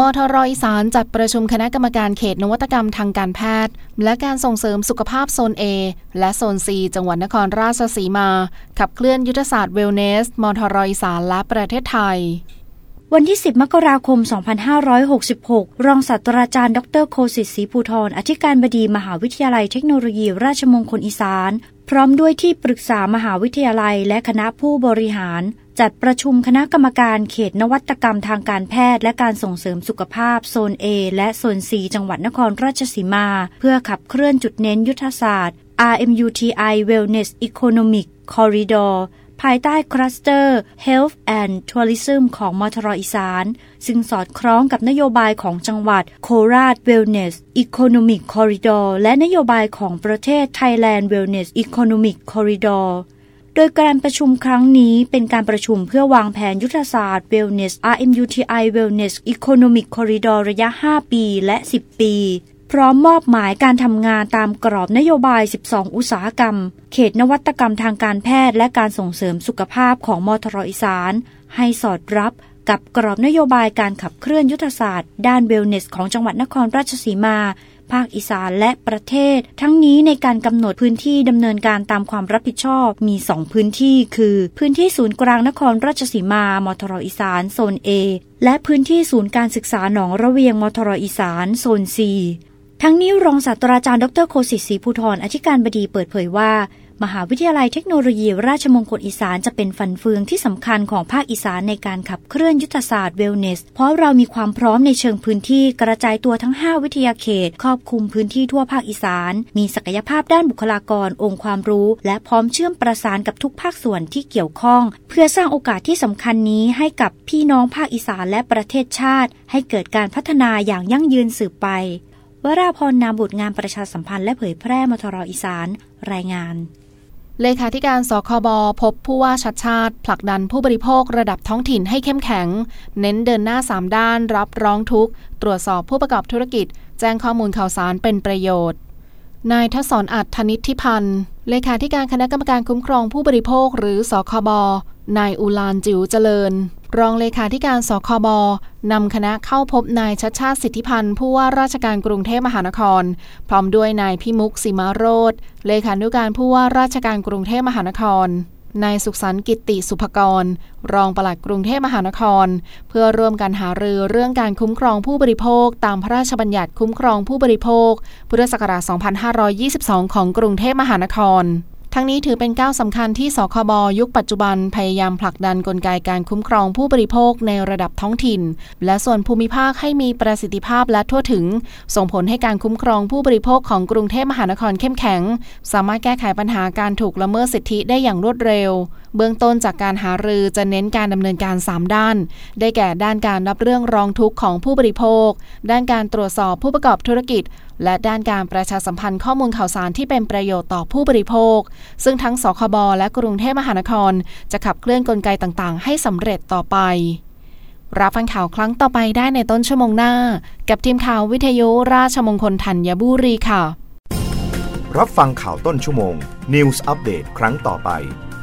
มทรอีสานจัดประชุมคณะกรรมการเขตนวัตกรรมทางการแพทย์ และการส่งเสริมสุขภาพโซน A และโซน C จังหวัดนครราชสีมา ขับเคลื่อนยุทธศาสตร์เวลเนส มทรอีสานและประเทศไทยวันที่ 10 มกราคม 2566 รองศาสตราจารย์ ดรโคสิทธิ์ศรีภูทร อธิการบดีมหาวิทยาลัยเทคโนโลยี ราชมงคลอีสาน พร้อมด้วยที่ปรึกษามหาวิทยาลัยและคณะผู้บริหาร จัดประชุมคณะกรรมการเขตนวัตกรรมทางการแพทย์ และการส่งเสริมสุขภาพโซน A และโซน C จังหวัดนครราชสีมา เพื่อขับเคลื่อนจุดเน้นยุทธศาสตร์ RMUTI Wellness Economic Corridor ภายใต้คลัสเตอร์ Health and Tourism ของมทรอีสาน ซึ่งสอดคล้องกับนโยบายของจังหวัดโคราช Wellness Economic Corridor และนโยบายของประเทศ Thailand Wellness Economic Corridor โดยการประชุมครั้งนี้เป็นการประชุมเพื่อวางแผนยุทธศาสตร์ Wellness RMUTI Wellness Economic Corridor ระยะ 5 ปี และ 10 ปี พร้อมมอบหมายการทำงานตามกรอบนโยบาย 12 อุตสาหกรรม เขตนวัตกรรมทางการแพทย์ และการส่งเสริมสุขภาพของมทรอีสาน ให้สอดรับกับกรอบนโยบายการขับเคลื่อนยุทธศาสตร์ ด้านเวลเนสของจังหวัดนครราชสีมา ภาคอีสานและประเทศ ทั้งนี้ในการกำหนดพื้นที่ดำเนินการตามความรับผิดชอบมี 2 พื้นที่ คือพื้นที่ศูนย์กลางนครราชสีมามทรอีสานโซน A และพื้นที่ศูนย์การศึกษาหนองระเวียงมทรอีสานโซน C ทั้งนี้รองศาสตราจารย์ดรโคสิตศรีภูธรอธิการบดีเปิดเผยว่า มหาวิทยาลัยเทคโนโลยีราชมงคลอีสานจะเป็นฟันเฟืองที่สำคัญของภาคอีสานในการขับเคลื่อนยุทธศาสตร์เวลเนส เพราะเรามีความพร้อมในเชิงพื้นที่กระจายตัวทั้ง 5 วิทยาเขต ครอบคลุมพื้นที่ทั่วภาคอีสาน มีศักยภาพด้านบุคลากร องค์ความรู้ และพร้อมเชื่อมประสานกับทุกภาคส่วนที่เกี่ยวข้อง เพื่อสร้างโอกาสที่สำคัญนี้ให้กับพี่น้องภาคอีสานและประเทศชาติ ให้เกิดการพัฒนาอย่างยั่งยืนสืบไปวราพรนามบุตรงานประชาสัมพันธ์และเผยแพร่มทรอีสาน รายงาน เลขาธิการสคบพบผู้ว่าชัดชาติผลักดันผู้บริโภคระดับท้องถิ่นให้เข้มแข็ง เน้นเดินหน้า 3 ด้าน รับร้องทุกข์ ตรวจสอบผู้ประกอบธุรกิจ แจ้งข้อมูลข่าวสารเป็นประโยชน์นายทศรอัดธนิตทิพันธ์เลขาธิการคณะกรรมการคุ้มครองผู้บริโภคหรือสคบนายอุลานจิ๋วเจริญ รองเลขาธิการสคบนำคณะเข้าพบนายชัดชาติสิทธิพันธ์ผู้ว่าราชการกรุงเทพมหานคร พร้อมด้วยนายพิมุกสิมาโรธเลขานุการผู้ว่าราชการกรุงเทพมหานครนายสุขสันต์กิตติสุภกร รองปลัดกรุงเทพมหานคร เพื่อร่วมกันหารือเรื่องการคุ้มครองผู้บริโภค ตามพระราชบัญญัติคุ้มครองผู้บริโภค พุทธศักราช 2522 ของกรุงเทพมหานคร ทั้งนี้ถือเป็นก้าวสำคัญที่สคบยุคปัจจุบันพยายามผลักดันกลไกการคุ้มครองผู้บริโภคในระดับท้องถิ่น และส่วนภูมิภาคให้มีประสิทธิภาพและทั่วถึง ส่งผลให้การคุ้มครองผู้บริโภคของกรุงเทพมหานครเข้มแข็ง สามารถแก้ไขปัญหาการถูกละเมิดสิทธิได้อย่างรวดเร็ว เบื้องต้นจากการหารือจะเน้นการดำเนินการ 3 ด้าน ได้แก่ด้านการรับเรื่องร้องทุกข์ของผู้บริโภค ด้านการตรวจสอบผู้ประกอบธุรกิจ และด้านการประชาสัมพันธ์ข้อมูลข่าวสารที่เป็นประโยชน์ต่อผู้บริโภค ซึ่งทั้งสคบและกรุงเทพมหานคร จะขับเคลื่อนกลไกต่างๆ ให้สำเร็จต่อไป รับฟังข่าวครั้งต่อไปได้ในต้นชั่วโมงหน้า กับทีมข่าววิทยุราชมงคลธัญบุรีค่ะ รับฟังข่าวต้นชั่วโมง News อัปเดตครั้งต่อไป